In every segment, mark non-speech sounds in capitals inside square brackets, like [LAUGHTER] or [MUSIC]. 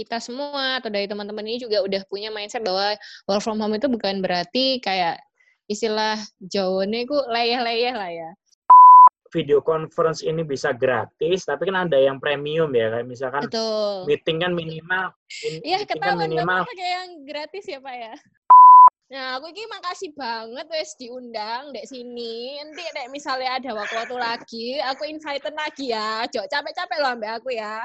kita semua atau dari teman-teman ini juga udah punya mindset bahwa work from home itu bukan berarti kayak istilah jauhnya itu leyeh-leyeh lah ya. Video conference ini bisa gratis, tapi kan ada yang premium ya, kayak misalkan Betul. meeting kan minimal, Iya, kan ketahuan minimal Bapak pakai yang gratis ya, Pak ya. Nah, aku ini makasih banget wes diundang dek sini. Nanti dek misalnya ada waktu-waktu lagi, aku invite lagi ya. Jok capek-capek loh ambek aku ya.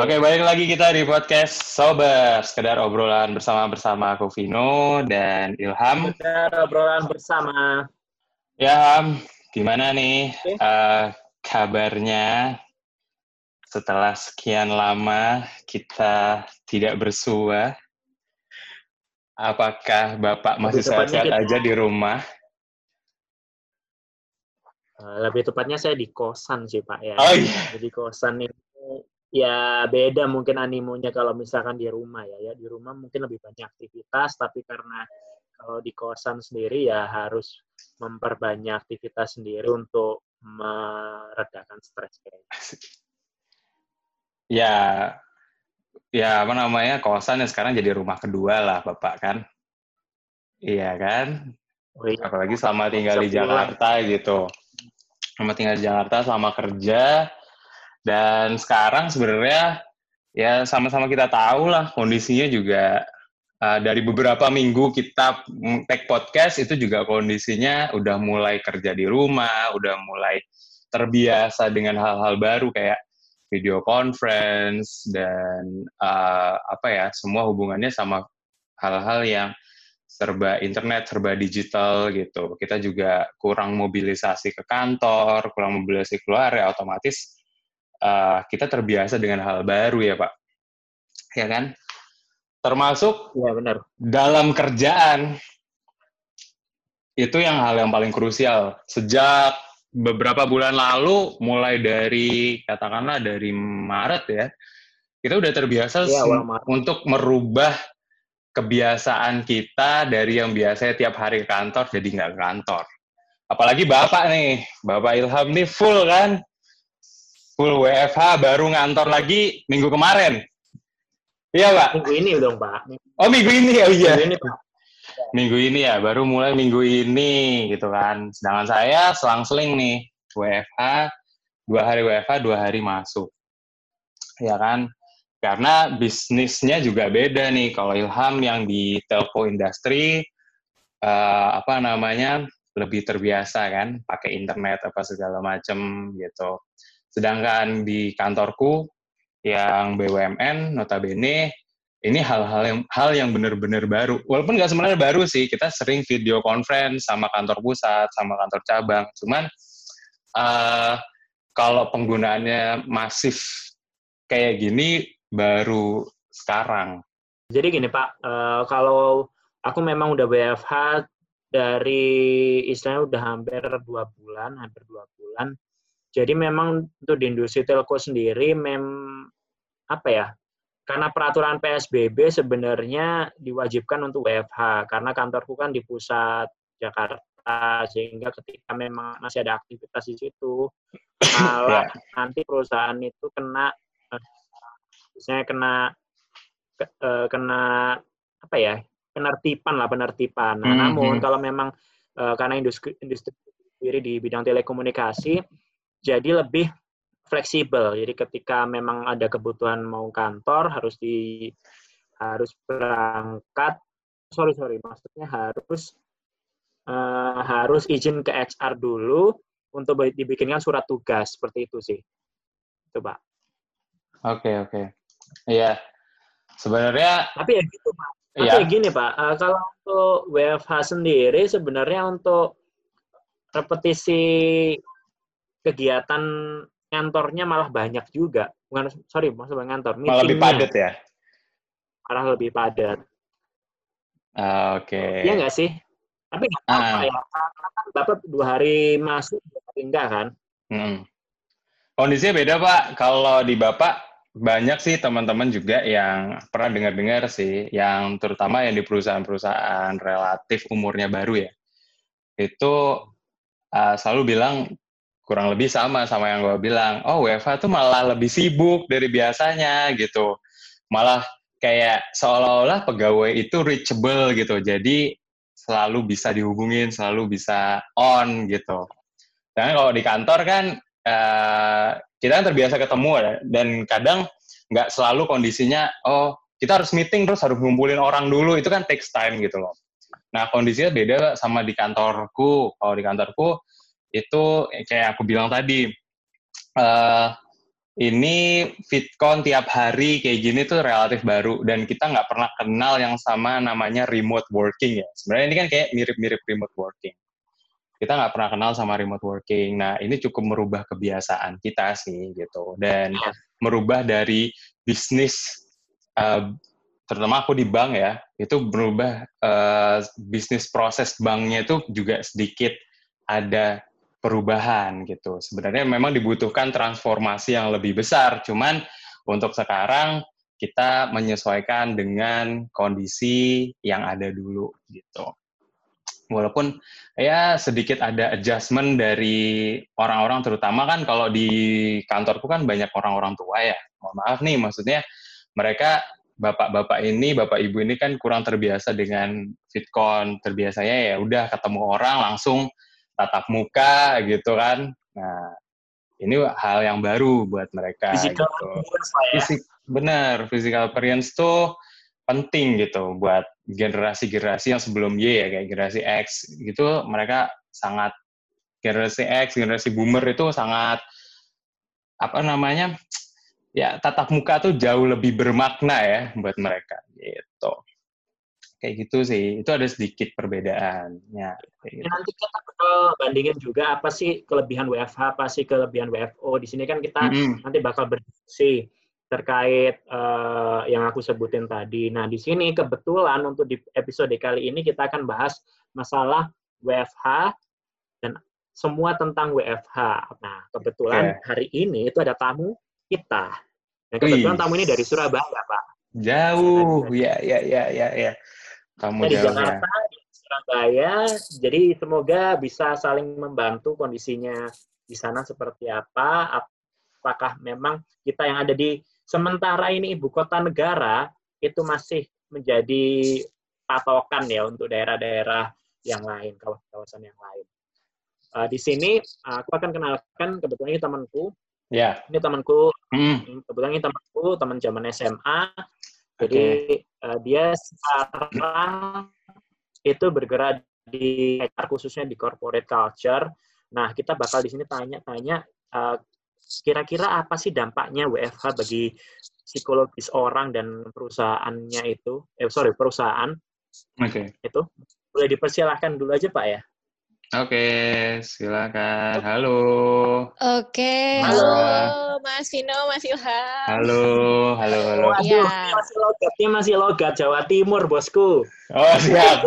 Oke, balik lagi kita di podcast Sober, sekedar obrolan bersama-bersama aku Vino dan Ilham. Kita obrolan bersama. Ya, Ham, gimana nih Oke. eh, kabarnya setelah sekian lama kita tidak bersua? Apakah Bapak masih sehat-sehat kita- aja di rumah? Eh, Lebih tepatnya saya di kosan sih Pak ya. Oh iya, Jadi kosan itu ya beda mungkin animonya kalau misalkan di rumah ya. Ya di rumah mungkin lebih banyak aktivitas, tapi karena kalau di kosan sendiri ya harus memperbanyak aktivitas sendiri untuk meredakan stres kayaknya. ya, ya apa namanya kosan yang sekarang jadi rumah kedua lah Bapak kan? Iya kan? Oh iya, apalagi selama tinggal di pulang. Jakarta gitu selama tinggal di Jakarta selama kerja dan sekarang sebenarnya ya sama-sama kita tahu lah kondisinya juga uh, dari beberapa minggu kita take podcast itu juga kondisinya udah mulai kerja di rumah udah mulai terbiasa dengan hal-hal baru kayak video conference dan uh, apa ya semua hubungannya sama hal-hal yang serba internet, serba digital gitu. Kita juga kurang mobilisasi ke kantor, kurang mobilisasi keluar, ya otomatis uh, kita terbiasa dengan hal baru ya Pak. Ya kan? Termasuk Iya benar. dalam kerjaan, itu yang hal yang paling krusial. Sejak beberapa bulan lalu, mulai dari, katakanlah dari Maret ya, kita udah terbiasa Maret. untuk merubah kebiasaan kita dari yang biasanya tiap hari ke kantor jadi nggak ke kantor. Apalagi Bapak nih, Bapak Ilham nih full kan, full WFH baru ngantor lagi minggu kemarin. Iya Pak? Minggu ini dong Pak. Oh minggu ini ya, iya. Minggu ini Pak. Minggu ini ya, baru mulai minggu ini gitu kan. Sedangkan saya selang-seling nih, WFH, dua hari WFH, dua hari masuk. Ya kan? Karena bisnisnya juga beda nih. Kalau Ilham yang di telco industri, eh, apa namanya, lebih terbiasa kan, pakai internet apa segala macem gitu. Sedangkan di kantorku yang BUMN, notabene ini hal-hal yang hal yang benar-benar baru. Walaupun nggak sebenarnya baru sih, kita sering video conference sama kantor pusat, sama kantor cabang. Cuman eh, kalau penggunaannya masif kayak gini baru sekarang. Jadi gini Pak, eh, kalau aku memang udah WFH dari istilahnya udah hampir dua bulan, hampir dua bulan. Jadi memang untuk di industri telco sendiri, mem apa ya? Karena peraturan PSBB sebenarnya diwajibkan untuk WFH karena kantorku kan di pusat Jakarta sehingga ketika memang masih ada aktivitas di situ [COUGHS] malah nanti perusahaan itu kena misalnya kena ke- eh, kena apa ya penertiban lah penertiban. Nah, Mhm. namun kalau memang eh, karena industri industri sendiri di bidang telekomunikasi jadi lebih fleksibel. Jadi ketika memang ada kebutuhan mau kantor harus di harus berangkat sorry sorry maksudnya harus eh, harus izin ke HR dulu untuk dibikinkan surat tugas seperti itu sih. Coba. Oke oke. Iya. Sebenarnya Tapi ya gitu Pak. Tapi ya ya gini Pak, eh, kalau untuk WFH sendiri sebenarnya untuk repetisi kegiatan kantornya malah banyak juga. Bukan, sorry, maksudnya ngantor. malah lebih padat ya. Malah lebih padat. Ah, Oke. Iya nggak sih? Tapi nggak apa-apa Ah. ya. Karena kan Bapak dua hari masuk, dua hari enggak kan? Mm. Kondisinya beda Pak. Kalau di Bapak banyak sih teman-teman juga yang pernah dengar-dengar sih, yang terutama yang di perusahaan-perusahaan relatif umurnya baru ya. itu uh, selalu bilang kurang lebih sama sama yang gue bilang. Oh WFH tuh malah lebih sibuk dari biasanya gitu. Malah kayak seolah-olah pegawai itu reachable gitu. Jadi selalu bisa dihubungin, selalu bisa on gitu. Dan kalau di kantor kan uh, kita kan terbiasa ketemu ya, dan kadang nggak selalu kondisinya oh kita harus meeting terus harus ngumpulin orang dulu itu kan takes time gitu loh. Nah kondisinya beda sama di kantorku. Kalau di kantorku itu kayak aku bilang tadi uh, ini fitcon tiap hari kayak gini tuh relatif baru dan kita nggak pernah kenal yang sama namanya remote working ya. Sebenarnya ini kan kayak mirip-mirip remote working kita nggak pernah kenal sama remote working. Nah, ini cukup merubah kebiasaan kita sih gitu dan ya. merubah dari bisnis uh, terutama aku di bank ya, itu berubah uh, bisnis proses banknya itu juga sedikit ada perubahan gitu. Sebenarnya memang dibutuhkan transformasi yang lebih besar, cuman untuk sekarang kita menyesuaikan dengan kondisi yang ada dulu gitu. Walaupun ya sedikit ada adjustment dari orang-orang terutama kan kalau di kantorku kan banyak orang-orang tua ya. Mohon maaf nih maksudnya mereka bapak-bapak ini bapak ibu ini kan kurang terbiasa dengan fitcon terbiasanya ya udah ketemu orang langsung tatap muka gitu kan nah ini hal yang baru buat mereka physical gitu. Ya? Fisik, benar physical appearance tuh penting gitu buat generasi-generasi yang sebelum Y ya kayak generasi X gitu mereka sangat generasi X generasi boomer itu sangat apa namanya ya tatap muka tuh jauh lebih bermakna ya buat mereka gitu kayak gitu sih itu ada sedikit perbedaannya gitu. nanti kita bakal bandingin juga apa sih kelebihan WFH apa sih kelebihan WFO di sini kan kita mm -hmm. nanti bakal berdiskusi terkait uh, yang aku sebutin tadi. Nah, di sini kebetulan untuk di episode kali ini kita akan bahas masalah WFH dan semua tentang WFH. Nah, kebetulan okay. hari ini itu ada tamu kita. Dan kebetulan Wih. tamu ini dari Surabaya, Pak. Jauh, ya, ya, ya, ya, ya. Tamu dari jauh, Jakarta, ya. Surabaya. Jadi semoga bisa saling membantu kondisinya di sana seperti apa. Apakah memang kita yang ada di Sementara ini ibu kota negara itu masih menjadi patokan ya untuk daerah-daerah yang lain, kawasan-kawasan yang lain. Uh, di sini aku akan kenalkan kebetulan ini temanku. Ya. Yeah. Ini temanku. Hmm. Kebetulan ini temanku, teman zaman SMA. Jadi okay. uh, dia sekarang itu bergerak di khususnya di corporate culture. Nah, kita bakal di sini tanya-tanya uh, kira-kira apa sih dampaknya WFH bagi psikologis orang dan perusahaannya itu? Eh sorry perusahaan. Oke. Okay. Itu boleh dipersilahkan dulu aja Pak ya. Oke, silakan. Halo. Oke, halo Mas Vino, Mas Ilham. Halo, halo, halo. Waduh, ya. masih logatnya masih logat Jawa Timur, bosku. Oh, siap. [LAUGHS]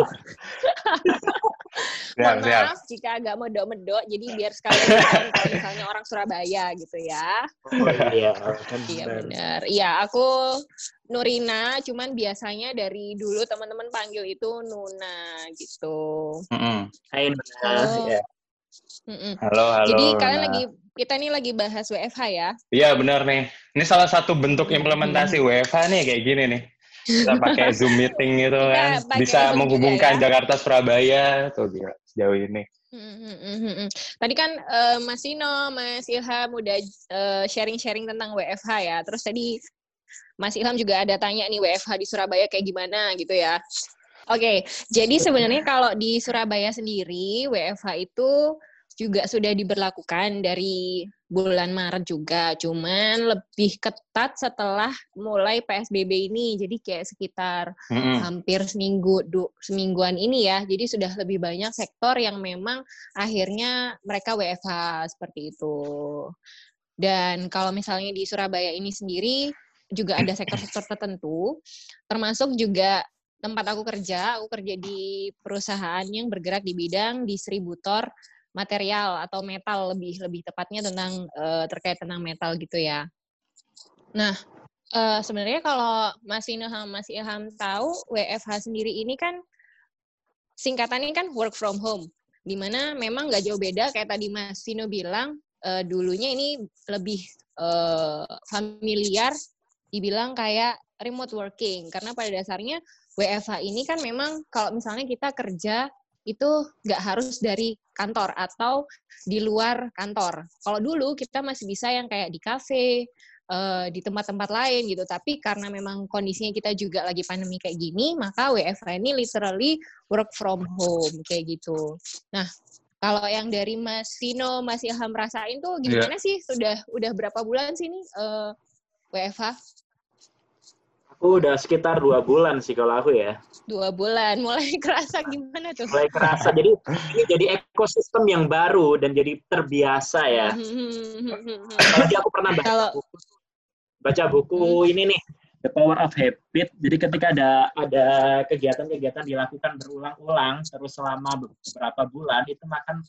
siap, Mohon maaf siap. jika agak medok-medok, jadi biar sekalian kalau misalnya orang Surabaya gitu ya. Oh iya, iya benar. Iya, aku Nurina, cuman biasanya dari dulu teman-teman panggil itu Nuna gitu. Mm -hmm. Hai Nuna. Oh. Ya. Mm -mm. Halo, halo. Jadi kalian lagi kita ini lagi bahas WFH ya? Iya benar nih. Ini salah satu bentuk implementasi mm -hmm. WFH nih kayak gini nih. Kita [LAUGHS] pakai Zoom meeting gitu kan, bisa menghubungkan ya? Jakarta Surabaya tuh dia sejauh ini. Hmm, hmm, hmm, Tadi kan uh, Mas Ino, Mas Ilham udah uh, sharing-sharing tentang WFH ya. Terus tadi Mas Ilham juga ada tanya nih WFH di Surabaya kayak gimana gitu ya. Oke, okay, jadi sebenarnya kalau di Surabaya sendiri WFH itu juga sudah diberlakukan dari bulan Maret juga, cuman lebih ketat setelah mulai PSBB ini. Jadi kayak sekitar mm-hmm. hampir seminggu du, semingguan ini ya. Jadi sudah lebih banyak sektor yang memang akhirnya mereka WFH seperti itu. Dan kalau misalnya di Surabaya ini sendiri juga ada sektor-sektor tertentu, termasuk juga tempat aku kerja, aku kerja di perusahaan yang bergerak di bidang distributor material atau metal lebih lebih tepatnya tentang uh, terkait tentang metal gitu ya. Nah, uh, sebenarnya kalau Mas Ilham Mas Ilham tahu WFH sendiri ini kan singkatannya kan work from home. Di mana memang nggak jauh beda kayak tadi Mas Vino bilang, uh, dulunya ini lebih uh, familiar dibilang kayak remote working karena pada dasarnya WFH ini kan memang kalau misalnya kita kerja itu nggak harus dari kantor atau di luar kantor. Kalau dulu kita masih bisa yang kayak di kafe, uh, di tempat-tempat lain gitu. Tapi karena memang kondisinya kita juga lagi pandemi kayak gini, maka WFH ini literally work from home kayak gitu. Nah, kalau yang dari Mas Vino, Mas Ilham rasain tuh gimana yeah. sih? Sudah udah berapa bulan sih nih uh, WFH? Udah sekitar dua bulan sih kalau aku ya. Dua bulan, mulai [LAUGHS] kerasa gimana tuh? Mulai kerasa, jadi ini jadi ekosistem yang baru dan jadi terbiasa ya. Apalagi aku pernah baca kalau, buku, baca buku hmm. ini nih, The Power of Habit. Jadi ketika ada ada kegiatan-kegiatan dilakukan berulang-ulang terus selama beberapa bulan itu akan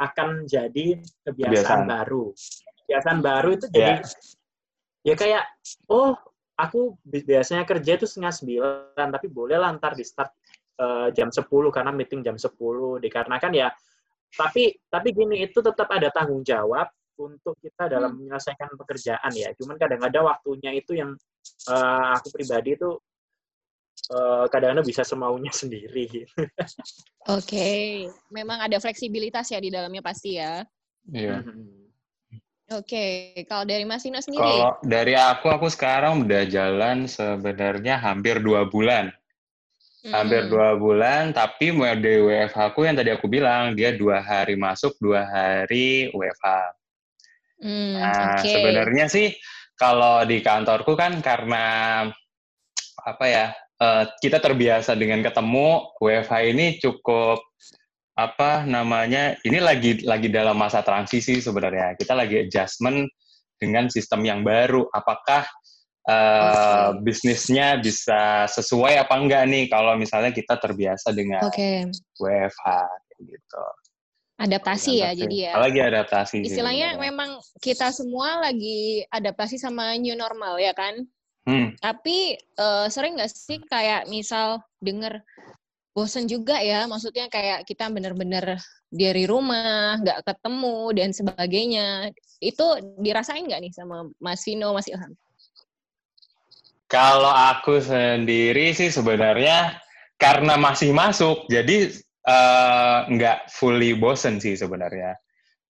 akan jadi kebiasaan, kebiasaan. baru. Kebiasaan baru itu jadi yeah. ya kayak oh aku biasanya kerja itu setengah sembilan tapi boleh lah ntar di start uh, jam 10 karena meeting jam 10 dikarenakan ya tapi tapi gini itu tetap ada tanggung jawab untuk kita dalam hmm. menyelesaikan pekerjaan ya. Cuman kadang-kadang waktunya itu yang uh, aku pribadi itu uh, kadang-kadang bisa semaunya [LAUGHS] sendiri. Oke, okay. memang ada fleksibilitas ya di dalamnya pasti ya. Iya. Hmm. Oke, okay. kalau dari Mas Ino sendiri? Kalau dari aku, aku sekarang udah jalan sebenarnya hampir dua bulan. Hmm. Hampir dua bulan, tapi mode WFH aku yang tadi aku bilang, dia dua hari masuk, dua hari WFH. Hmm, nah, okay. sebenarnya sih kalau di kantorku kan karena apa ya uh, kita terbiasa dengan ketemu WFH ini cukup apa namanya ini lagi lagi dalam masa transisi sebenarnya. Kita lagi adjustment dengan sistem yang baru. Apakah uh, okay. bisnisnya bisa sesuai apa enggak nih? Kalau misalnya kita terbiasa dengan okay. WFH gitu. Adaptasi ya jadi ya. Lagi adaptasi istilahnya sih, memang kita semua lagi adaptasi sama new normal ya kan? Hmm. tapi uh, sering nggak sih kayak misal denger bosen juga ya maksudnya kayak kita bener-bener dari rumah nggak ketemu dan sebagainya itu dirasain nggak nih sama Mas Vino Mas Ilham kalau aku sendiri sih sebenarnya karena masih masuk jadi uh, nggak fully bosen sih sebenarnya.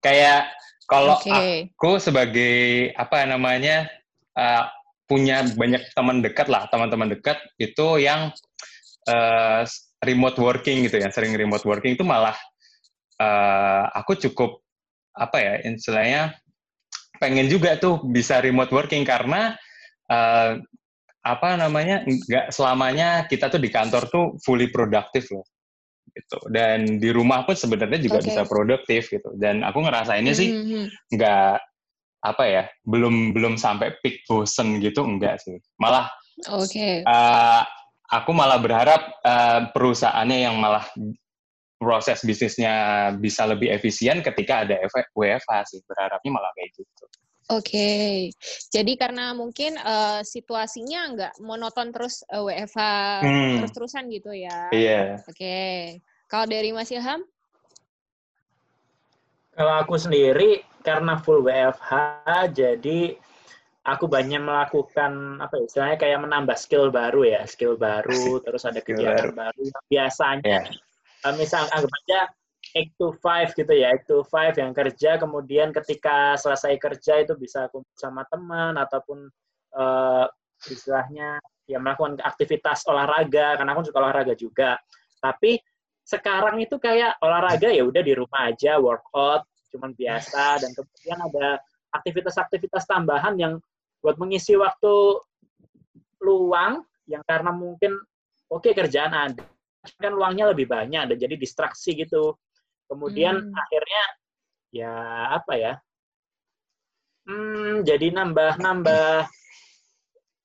Kayak kalau okay. aku sebagai apa namanya uh, punya banyak teman dekat lah, teman-teman dekat itu yang uh, remote working gitu ya, sering remote working itu malah uh, aku cukup apa ya istilahnya pengen juga tuh bisa remote working karena uh, apa namanya nggak selamanya kita tuh di kantor tuh fully produktif loh gitu dan di rumah pun sebenarnya juga okay. bisa produktif gitu dan aku ngerasainnya sih mm-hmm. nggak apa ya belum belum sampai peak bosen gitu enggak sih malah oke okay. uh, aku malah berharap uh, perusahaannya yang malah proses bisnisnya bisa lebih efisien ketika ada WFH sih berharapnya malah kayak gitu Oke, okay. jadi karena mungkin uh, situasinya nggak monoton terus uh, WFH hmm. terus-terusan gitu ya. Iya. Yeah. Oke, okay. kalau dari Mas Ilham? Kalau aku sendiri karena full WFH, jadi aku banyak melakukan apa ya, istilahnya kayak menambah skill baru ya, skill baru, terus ada kegiatan baru. baru. Biasanya, yeah. misal anggap aja 8 to 5 gitu ya, 8 to 5 yang kerja, kemudian ketika selesai kerja itu bisa kumpul sama teman, ataupun uh, istilahnya ya melakukan aktivitas olahraga, karena aku suka olahraga juga. Tapi sekarang itu kayak olahraga ya udah di rumah aja, workout, cuman biasa, dan kemudian ada aktivitas-aktivitas tambahan yang buat mengisi waktu luang, yang karena mungkin oke okay, kerjaan ada, kan luangnya lebih banyak, dan jadi distraksi gitu. Kemudian hmm. akhirnya ya apa ya? Hmm, jadi nambah-nambah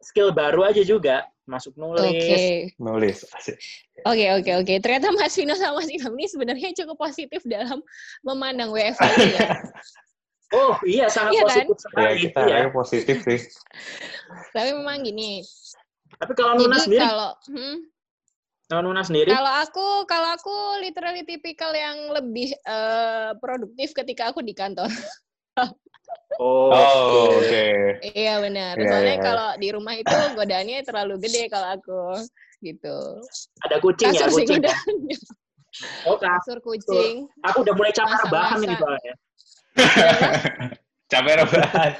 skill baru aja juga masuk nulis. Okay. Nulis. Oke, okay, oke, okay, oke. Okay. Ternyata Mas Vino sama Mas Ilham ini sebenarnya cukup positif dalam memandang WFH ya. [LAUGHS] oh iya, sangat iya positif kan? sekali. Ya, kita ya. positif sih. Tapi memang gini. Tapi kalau Nuna sendiri, kalau, hmm? Kalau Nuna sendiri? Kalau aku, kalau aku literally tipikal yang lebih uh, produktif ketika aku di kantor. oh, Oh, oke. iya benar. Iya, Soalnya iya. kalau di rumah itu godaannya terlalu gede kalau aku gitu. Ada kucing ya, Kasur sih kucing. ya? godaannya. Oh, Kak. Kasur kucing. Aku udah mulai capek Masa-masa. rebahan ini soalnya. [LAUGHS] Capek rebahan.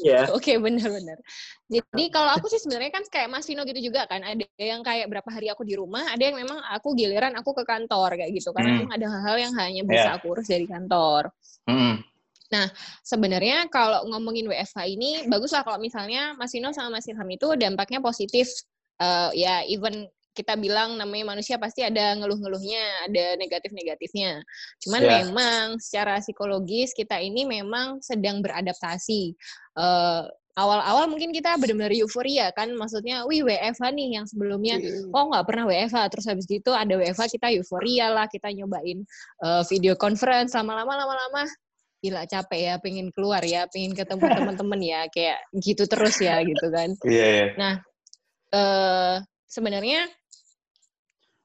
Iya. Oke, benar-benar. Jadi kalau aku sih sebenarnya kan kayak Mas Vino gitu juga kan. Ada yang kayak berapa hari aku di rumah, ada yang memang aku giliran aku ke kantor kayak gitu. Karena Hmm. memang ada hal-hal yang hanya bisa Iya. aku urus dari kantor. Mm-mm. Sebenarnya kalau ngomongin WFH ini bagus lah kalau misalnya Mas Vino sama Mas Ilham itu dampaknya positif. Eh, ya even kita bilang namanya manusia pasti ada ngeluh-ngeluhnya, ada negatif-negatifnya. Cuman Ya. memang secara psikologis kita ini memang sedang beradaptasi. Eh, awal-awal mungkin kita benar-benar euforia kan, maksudnya, wih WFH nih yang sebelumnya oh nggak pernah WFH terus habis gitu ada WFH kita euforia lah kita nyobain eh, video conference lama-lama lama-lama gila capek ya pengen keluar ya pengen ketemu [LAUGHS] teman-teman ya kayak gitu terus ya gitu kan Iya, iya. eh sebenarnya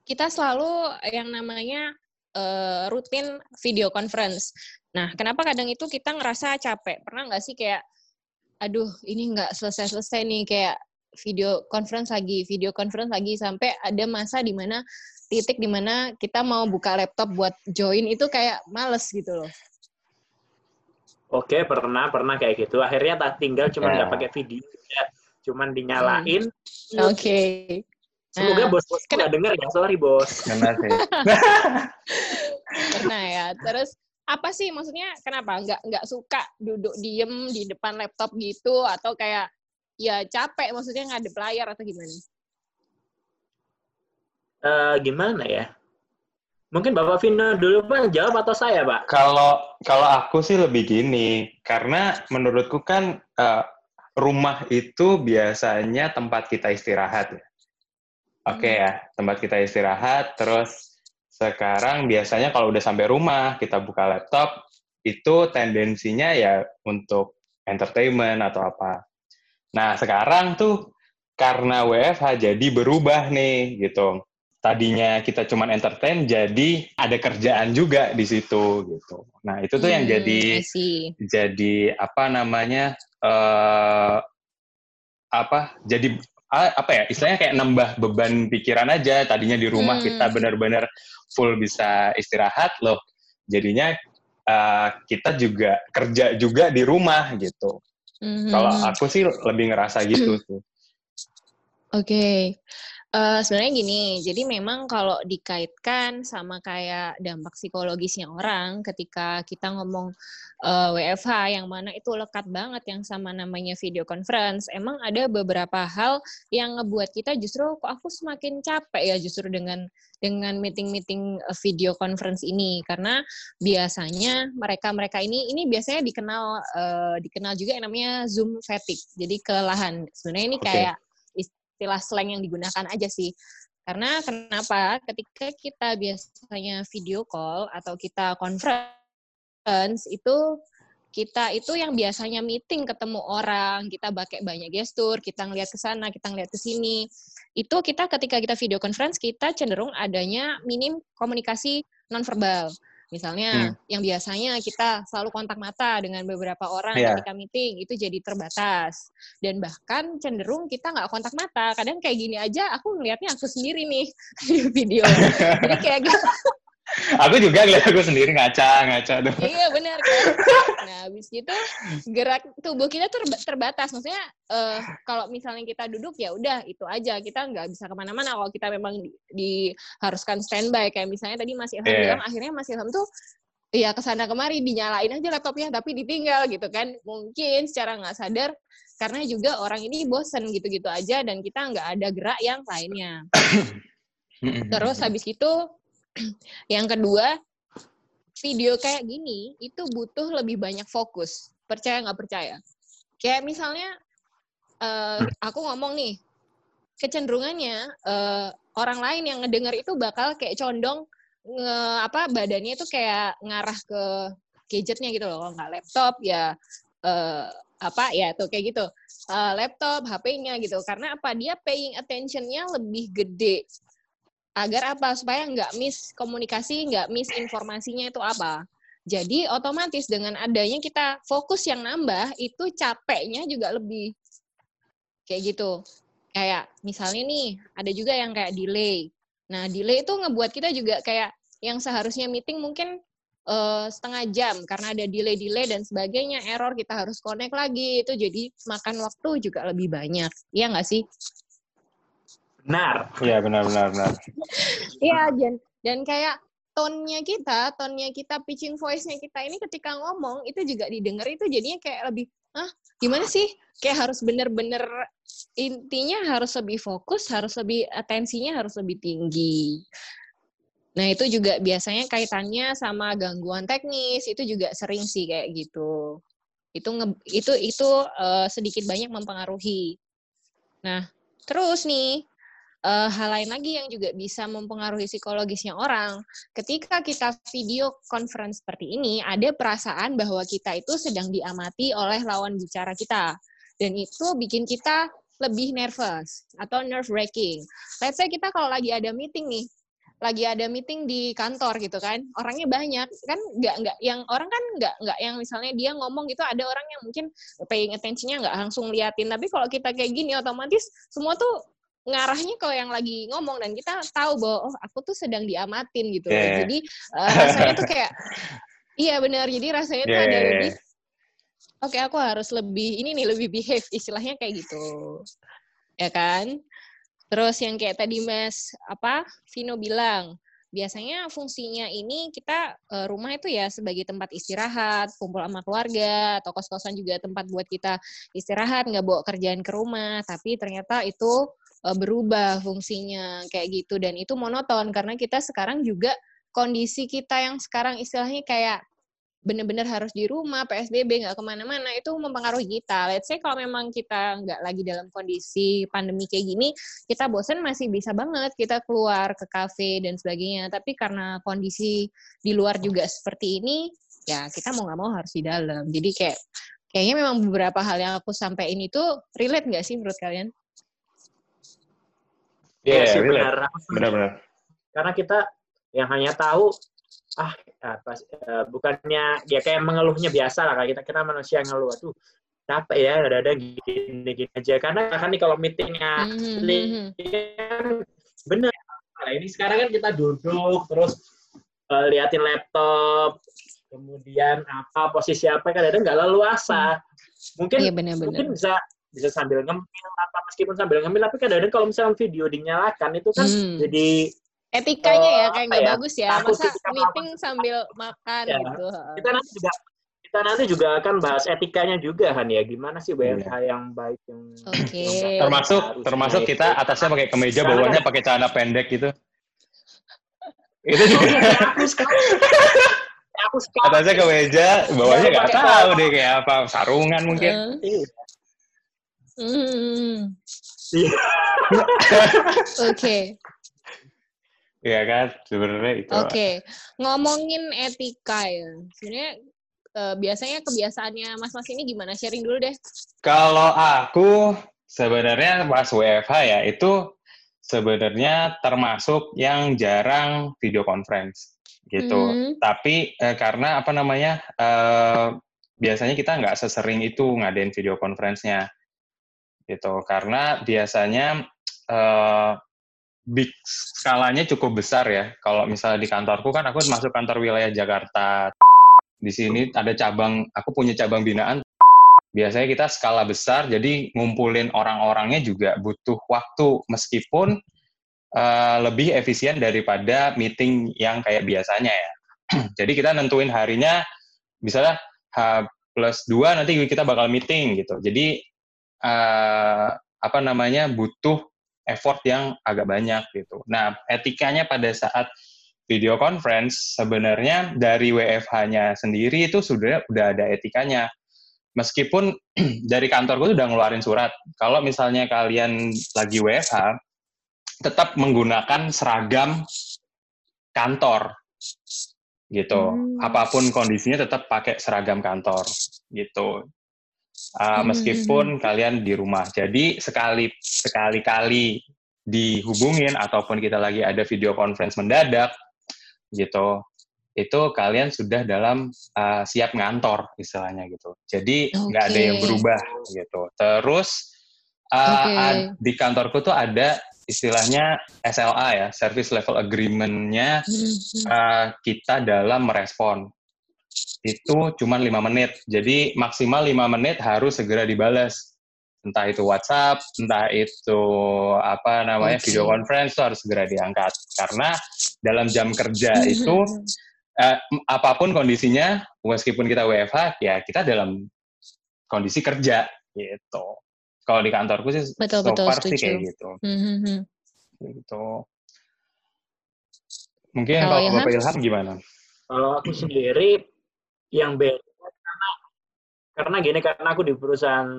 kita selalu yang namanya eh, rutin video conference. Nah, kenapa kadang itu kita ngerasa capek? Pernah nggak sih kayak, aduh ini nggak selesai-selesai nih kayak video conference lagi, video conference lagi sampai ada masa di mana titik di mana kita mau buka laptop buat join itu kayak males gitu loh. Oke, pernah pernah kayak gitu. Akhirnya tak tinggal cuman Ya. nggak pakai video, ya. cuman dinyalain. Oke. Semoga Nah, bos-bos nggak denger ya, sorry bos. Benar sih. [LAUGHS] pernah ya. Terus apa sih maksudnya kenapa nggak nggak suka duduk diem di depan laptop gitu atau kayak ya capek maksudnya ngadep layar atau gimana? Eh, gimana ya? Mungkin Bapak Vino dulu Pak jawab atau saya Pak? Kalau kalau aku sih lebih gini, karena menurutku kan eh, rumah itu biasanya tempat kita istirahat ya. Oke Hmm. ya, tempat kita istirahat. Terus sekarang biasanya kalau udah sampai rumah kita buka laptop, itu tendensinya ya untuk entertainment atau apa. Nah sekarang tuh karena WFH jadi berubah nih gitu. Tadinya kita cuman entertain, jadi ada kerjaan juga di situ gitu. Nah itu tuh yang Hmm, jadi I see. jadi apa namanya eh apa jadi apa ya istilahnya kayak nambah beban pikiran aja tadinya di rumah Hmm. kita benar-benar full bisa istirahat loh jadinya eh, kita juga kerja juga di rumah gitu Mhm. kalau aku sih lebih ngerasa gitu sih Oke. Eh, sebenarnya gini, jadi memang kalau dikaitkan sama kayak dampak psikologisnya orang ketika kita ngomong eh, WFH yang mana itu lekat banget yang sama namanya video conference, emang ada beberapa hal yang ngebuat kita justru kok aku semakin capek ya justru dengan dengan meeting-meeting eh, video conference ini karena biasanya mereka-mereka ini ini biasanya dikenal eh, dikenal juga yang namanya Zoom fatigue. Jadi kelelahan. Sebenarnya ini Oke. kayak istilah slang yang digunakan aja sih. Karena kenapa? Ketika kita biasanya video call atau kita conference itu kita itu yang biasanya meeting ketemu orang, kita pakai banyak gestur, kita ngelihat ke sana, kita ngelihat ke sini. Itu kita ketika kita video conference kita cenderung adanya minim komunikasi nonverbal. Misalnya yang biasanya kita selalu kontak mata dengan beberapa orang Iya. ketika meeting itu jadi terbatas dan bahkan cenderung kita nggak kontak mata kadang kayak gini aja aku ngelihatnya aku sendiri nih [LAUGHS] di video jadi kayak gitu. Aku juga ngeliat aku sendiri ngaca ngaca tuh. Iya benar kan nah habis gitu gerak tubuh kita tuh terba- terbatas. Maksudnya eh, kalau misalnya kita duduk ya udah itu aja. Kita nggak bisa ke mana-mana kalau kita memang di, diharuskan standby. Kayak misalnya tadi Mas Ilham Iya. bilang akhirnya Mas Ilham tuh ya ke sana kemari dinyalain aja laptopnya tapi ditinggal gitu kan. Mungkin secara nggak sadar karena juga orang ini bosen gitu-gitu aja dan kita nggak ada gerak yang lainnya. [COUGHS] Terus habis itu [CLEARS THROAT] yang kedua video kayak gini itu butuh lebih banyak fokus. Percaya nggak percaya? Kayak misalnya eh, aku ngomong nih, kecenderungannya eh, orang lain yang ngedenger itu bakal kayak condong nge, apa badannya itu kayak ngarah ke gadgetnya gitu loh. Kalau nggak laptop ya eh, apa ya tuh kayak gitu. Eh, laptop, HP-nya gitu. Karena apa? Dia paying attention-nya lebih gede agar apa? Supaya nggak miss komunikasi nggak miss informasinya itu apa? Jadi otomatis dengan adanya kita fokus yang nambah itu capeknya juga lebih kayak gitu. Kayak misalnya nih ada juga yang kayak delay. Nah delay itu ngebuat kita juga kayak yang seharusnya meeting mungkin uh, setengah jam karena ada delay-delay dan sebagainya, error kita harus connect lagi, itu jadi makan waktu juga lebih banyak. Iya nggak sih? Benar. Iya, benar, benar, benar. Iya, dan, dan kayak tone-nya kita, tone-nya kita, pitching voice-nya kita ini ketika ngomong, itu juga didengar itu jadinya kayak lebih, ah gimana sih? Kayak harus bener-bener, intinya harus lebih fokus, harus lebih, atensinya harus lebih tinggi. Nah, itu juga biasanya kaitannya sama gangguan teknis, itu juga sering sih kayak gitu. Itu nge, itu itu uh, sedikit banyak mempengaruhi. Nah, terus nih uh, hal lain lagi yang juga bisa mempengaruhi psikologisnya orang. Ketika kita video conference seperti ini, ada perasaan bahwa kita itu sedang diamati oleh lawan bicara kita. Dan itu bikin kita lebih nervous atau nerve wracking. Let's say kita kalau lagi ada meeting nih, lagi ada meeting di kantor gitu kan orangnya banyak kan nggak nggak yang orang kan nggak nggak yang misalnya dia ngomong gitu ada orang yang mungkin paying attentionnya nggak langsung liatin tapi kalau kita kayak gini otomatis semua tuh ngarahnya ke yang lagi ngomong dan kita tahu bahwa oh aku tuh sedang diamatin gitu yeah. jadi uh, rasanya tuh kayak [LAUGHS] iya benar jadi rasanya tuh yeah. ada lebih oke okay, aku harus lebih ini nih lebih behave istilahnya kayak gitu ya kan Terus yang kayak tadi Mas apa Vino bilang, biasanya fungsinya ini kita uh, rumah itu ya sebagai tempat istirahat, kumpul sama keluarga, atau kos-kosan juga tempat buat kita istirahat, nggak bawa kerjaan ke rumah. Tapi ternyata itu uh, berubah fungsinya kayak gitu dan itu monoton karena kita sekarang juga kondisi kita yang sekarang istilahnya kayak benar-benar harus di rumah, PSBB, nggak ke mana-mana, itu mempengaruhi kita. Let's say kalau memang kita nggak lagi dalam kondisi pandemi kayak gini, kita bosen masih bisa banget kita keluar ke kafe dan sebagainya. Tapi karena kondisi di luar juga seperti ini, ya kita mau nggak mau harus di dalam. Jadi kayak kayaknya memang beberapa hal yang aku sampaikan itu relate nggak sih menurut kalian? Iya, yeah, sih benar. Benar-benar. Karena kita yang hanya tahu ah apa uh, bukannya ya kayak mengeluhnya biasa lah kayak kita kita manusia ngeluh tuh capek ya ada-ada gini-gini aja karena kan nih kalau meetingnya mm-hmm. bener nah, ini sekarang kan kita duduk terus uh, liatin laptop kemudian apa posisi apa kan ada nggak leluasa mungkin iya, bener, bener. mungkin bisa bisa sambil ngemil apa meskipun sambil ngemil tapi kadang-kadang kalau misalnya video dinyalakan itu kan mm. jadi etikanya ya kayak nggak ya, bagus ya. masa meeting makan. sambil makan ya. gitu kita nanti juga kita nanti juga akan bahas etikanya juga kan ya. Gimana sih WFH ya. yang baik yang okay. termasuk termasuk kita atasnya pakai kemeja bawahnya pakai celana pendek gitu. [LAUGHS] Itu juga. Aku aku atasnya kemeja bawahnya nggak tahu deh kayak apa sarungan mungkin Hmm. Oke. Iya kan, sebenarnya itu. Oke, okay. ngomongin etika ya. Sebenarnya uh, biasanya kebiasaannya mas-mas ini gimana? Sharing dulu deh. Kalau aku sebenarnya pas WFH ya itu sebenarnya termasuk yang jarang video conference gitu. Mm. Tapi eh, karena apa namanya eh, biasanya kita nggak sesering itu ngadain video conference-nya gitu. Karena biasanya eh, big skalanya cukup besar ya. Kalau misalnya di kantorku kan aku masuk kantor wilayah Jakarta. Di sini ada cabang, aku punya cabang binaan. Biasanya kita skala besar, jadi ngumpulin orang-orangnya juga butuh waktu meskipun uh, lebih efisien daripada meeting yang kayak biasanya ya. [CLEARS THROAT] jadi kita nentuin harinya, misalnya H plus 2 nanti kita bakal meeting gitu. Jadi uh, apa namanya butuh effort yang agak banyak gitu. Nah, etikanya pada saat video conference sebenarnya dari WFH-nya sendiri itu sudah udah ada etikanya. Meskipun [CLEARS THROAT] dari kantor gue udah ngeluarin surat, kalau misalnya kalian lagi WFH, tetap menggunakan seragam kantor gitu. Hmm. Apa pun kondisinya tetap pakai seragam kantor gitu uh, meskipun hmm. kalian di rumah. Jadi sekali sekali kali dihubungin ataupun kita lagi ada video conference mendadak gitu itu kalian sudah dalam uh, siap ngantor istilahnya gitu jadi nggak okay. ada yang berubah gitu terus uh, okay. di kantorku tuh ada istilahnya SLA ya service level agreement-nya uh, kita dalam merespon itu cuma lima menit. Jadi maksimal lima menit harus segera dibalas. Entah itu WhatsApp, entah itu apa namanya okay. video conference itu harus segera diangkat. Karena dalam jam kerja hmm. itu eh, apa pun kondisinya, meskipun kita WFH, ya kita dalam kondisi kerja gitu. Kalau di kantorku sih betul, so betul, far sih kayak gitu. Mm-hmm. Gitu. Mungkin kalau, kalau Bapak Ilham gimana? Kalau aku sendiri yang beda karena karena gini karena aku di perusahaan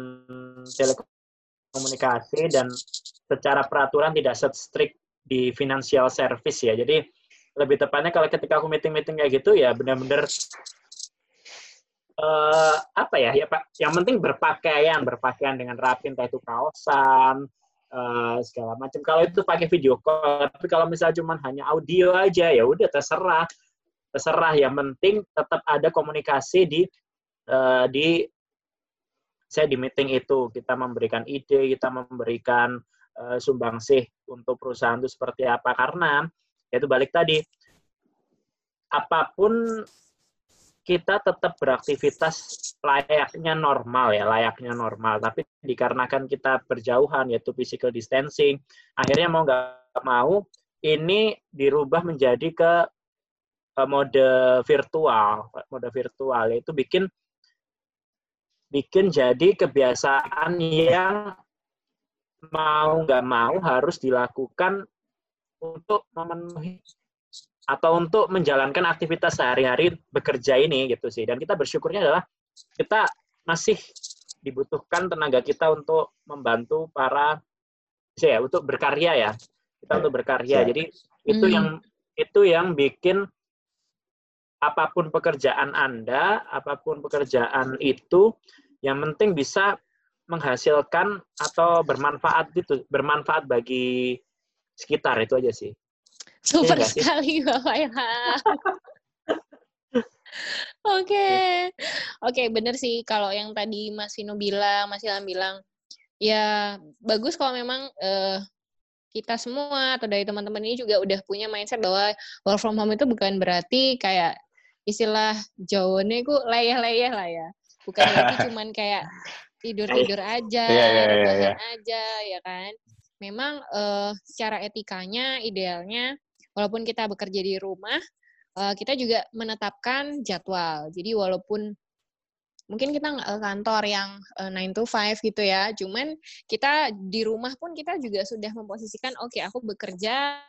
telekomunikasi dan secara peraturan tidak strict di financial service ya. Jadi lebih tepatnya kalau ketika aku meeting-meeting kayak gitu ya benar-benar uh, apa ya ya Pak, yang penting berpakaian, berpakaian dengan rapi entah itu kaosan uh, segala macam. Kalau itu pakai video call, tapi kalau misalnya cuma hanya audio aja ya udah terserah terserah. Yang penting tetap ada komunikasi di uh, di saya di meeting itu. Kita memberikan ide kita memberikan uh, sumbangsih untuk perusahaan itu seperti apa. Karena itu balik tadi apa pun kita tetap beraktivitas layaknya normal ya layaknya normal. Tapi dikarenakan kita berjauhan yaitu physical distancing akhirnya mau nggak mau ini dirubah menjadi ke Eh, mode virtual, mode virtual itu bikin bikin jadi kebiasaan yang mau nggak mau harus dilakukan untuk memenuhi atau untuk menjalankan aktivitas sehari-hari bekerja ini gitu sih. Dan kita bersyukurnya adalah kita masih dibutuhkan tenaga kita untuk membantu para ya untuk berkarya ya. Kita untuk berkarya. Jadi itu hmm. yang itu yang bikin apa pun pekerjaan Anda, apa pun pekerjaan itu, yang penting bisa menghasilkan atau bermanfaat itu, bermanfaat bagi sekitar itu aja sih. Super ya, sekali [LAUGHS] Bapak Ilham. Oke, oke bener sih kalau yang tadi Mas Vino bilang, Mas Ilham bilang, ya bagus kalau memang uh, kita semua atau dari teman-teman ini juga udah punya mindset bahwa work from home itu bukan berarti kayak istilah Jawanya ku leyeh-leyeh lah ya. Bukan berarti [LAUGHS] cuman kayak tidur-tidur aja, yeah, yeah, yeah, yeah. aja, ya kan. Memang uh, secara etikanya, idealnya, walaupun kita bekerja di rumah, uh, kita juga menetapkan jadwal. Jadi walaupun mungkin kita nggak kantor yang eh, 9 to 5 gitu ya. Cuman kita di rumah pun kita juga sudah memposisikan oke okay, aku bekerja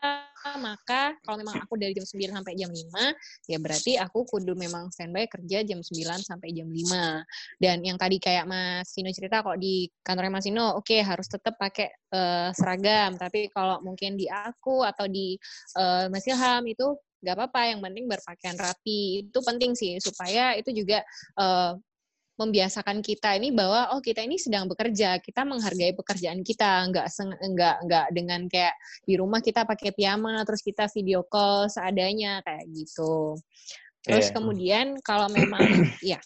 maka kalau memang aku dari jam 9 sampai jam 5 ya berarti aku kudu memang standby kerja jam 9 sampai jam 5. Dan yang tadi kayak Mas Vino cerita kalau di kantornya Mas Vino oke okay, harus tetap pakai uh, seragam, tapi kalau mungkin di aku atau di uh, Mas Ilham itu nggak apa-apa yang penting berpakaian rapi itu penting sih supaya itu juga uh, membiasakan kita ini bahwa oh kita ini sedang bekerja, kita menghargai pekerjaan kita, nggak nggak nggak dengan kayak di rumah kita pakai piyama terus kita video call seadanya kayak gitu. Terus yeah. kemudian kalau memang [CLEARS THROAT] ya,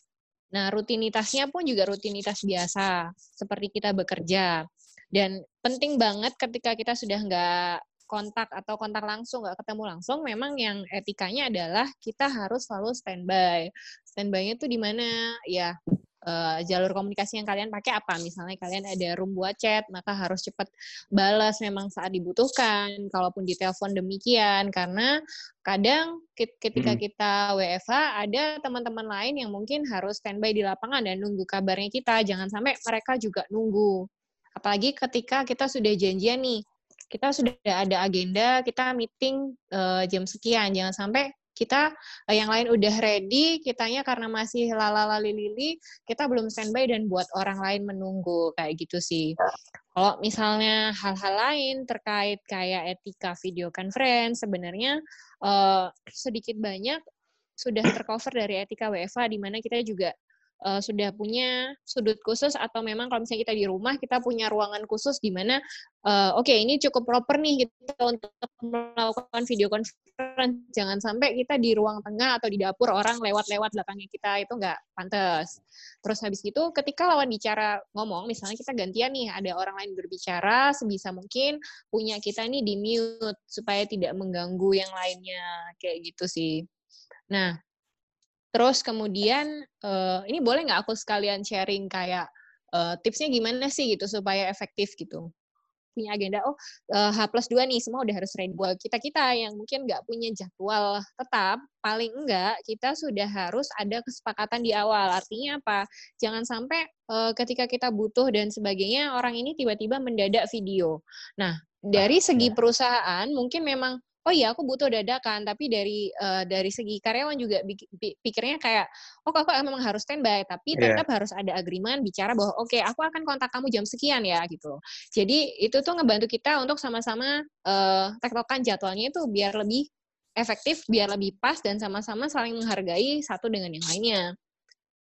nah rutinitasnya pun juga rutinitas biasa seperti kita bekerja dan penting banget ketika kita sudah nggak kontak atau kontak langsung nggak ketemu langsung memang yang etikanya adalah kita harus selalu standby standby-nya tuh di mana ya uh, jalur komunikasi yang kalian pakai apa? Misalnya kalian ada room buat chat maka harus cepat balas memang saat dibutuhkan. Kalaupun di telepon demikian karena kadang ketika kita WFH ada teman-teman lain yang mungkin harus standby di lapangan dan nunggu kabarnya kita. Jangan sampai mereka juga nunggu. Apalagi ketika kita sudah janjian nih kita sudah ada agenda, kita meeting uh, jam sekian. Jangan sampai kita uh, yang lain udah ready, kitanya karena masih lalala lili kita belum standby dan buat orang lain menunggu kayak gitu sih. Kalau misalnya hal-hal lain terkait kayak etika video conference, sebenarnya uh, sedikit banyak sudah tercover dari etika WFA di mana kita juga uh, sudah punya sudut khusus atau memang kalau misalnya kita di rumah kita punya ruangan khusus di mana uh, oke okay, ini cukup proper nih kita untuk melakukan video conference. Jangan sampai kita di ruang tengah atau di dapur orang lewat-lewat belakangnya kita itu nggak pantas. Terus habis itu ketika lawan bicara ngomong misalnya kita gantian nih ada orang lain berbicara sebisa mungkin punya kita nih di mute supaya tidak mengganggu yang lainnya kayak gitu sih. Nah Terus kemudian uh, ini boleh nggak aku sekalian sharing kayak uh, tipsnya gimana sih gitu supaya efektif gitu? Punya agenda oh uh, H plus dua nih semua udah harus ready. Buat kita kita yang mungkin nggak punya jadwal tetap paling enggak kita sudah harus ada kesepakatan di awal. Artinya apa? Jangan sampai uh, ketika kita butuh dan sebagainya orang ini tiba-tiba mendadak video. Nah dari segi ya. perusahaan mungkin memang oh iya aku butuh dadakan tapi dari uh, dari segi karyawan juga pikirnya kayak oh aku memang harus standby tapi iya. tetap yeah. harus ada agreement bicara bahwa oke okay, aku akan kontak kamu jam sekian ya gitu jadi itu tuh ngebantu kita untuk sama-sama uh, tektokan jadwalnya itu biar lebih efektif biar lebih pas dan sama-sama saling menghargai satu dengan yang lainnya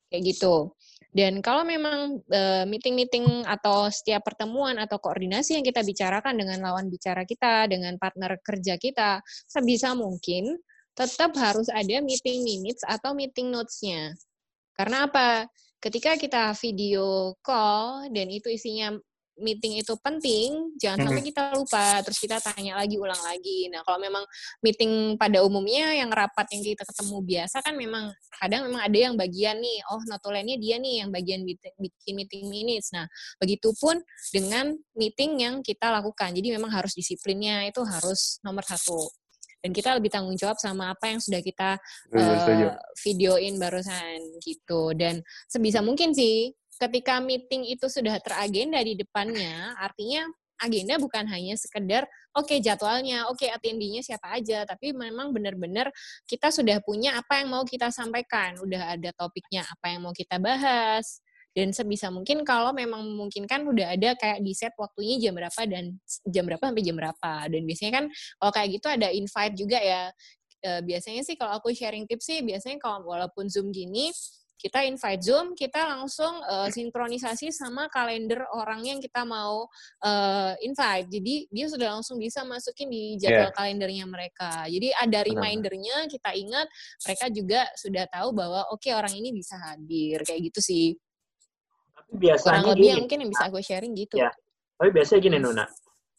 kayak gitu dan kalau memang meeting-meeting uh, atau setiap pertemuan atau koordinasi yang kita bicarakan dengan lawan bicara kita, dengan partner kerja kita, sebisa mungkin tetap harus ada meeting minutes atau meeting notes-nya. Karena apa? Ketika kita video call dan itu isinya meeting itu penting, jangan sampai kita lupa, terus kita tanya lagi, ulang lagi. Nah, kalau memang meeting pada umumnya yang rapat yang kita ketemu biasa kan memang kadang memang ada yang bagian nih, oh notulennya dia nih yang bagian bikin meeting minutes. Nah, begitupun dengan meeting yang kita lakukan. Jadi memang harus disiplinnya itu harus nomor satu. Dan kita lebih tanggung jawab sama apa yang sudah kita uh, videoin barusan gitu. Dan sebisa mungkin sih ketika meeting itu sudah teragenda di depannya, artinya agenda bukan hanya sekedar oke okay, jadwalnya, oke okay, attendinya siapa aja, tapi memang benar-benar kita sudah punya apa yang mau kita sampaikan, udah ada topiknya apa yang mau kita bahas, dan sebisa mungkin kalau memang memungkinkan udah ada kayak di set waktunya jam berapa dan jam berapa sampai jam berapa. Dan biasanya kan kalau kayak gitu ada invite juga ya. E, biasanya sih kalau aku sharing tips sih biasanya kalau walaupun zoom gini kita invite Zoom, kita langsung uh, sinkronisasi sama kalender orang yang kita mau uh, invite. Jadi dia sudah langsung bisa masukin di jadwal yeah. kalendernya mereka. Jadi ada remindernya, kita ingat mereka juga sudah tahu bahwa oke okay, orang ini bisa hadir kayak gitu sih. Tapi biasanya Kurang lebih yang mungkin yang bisa aku sharing gitu. Ya. Tapi biasanya gini Nuna.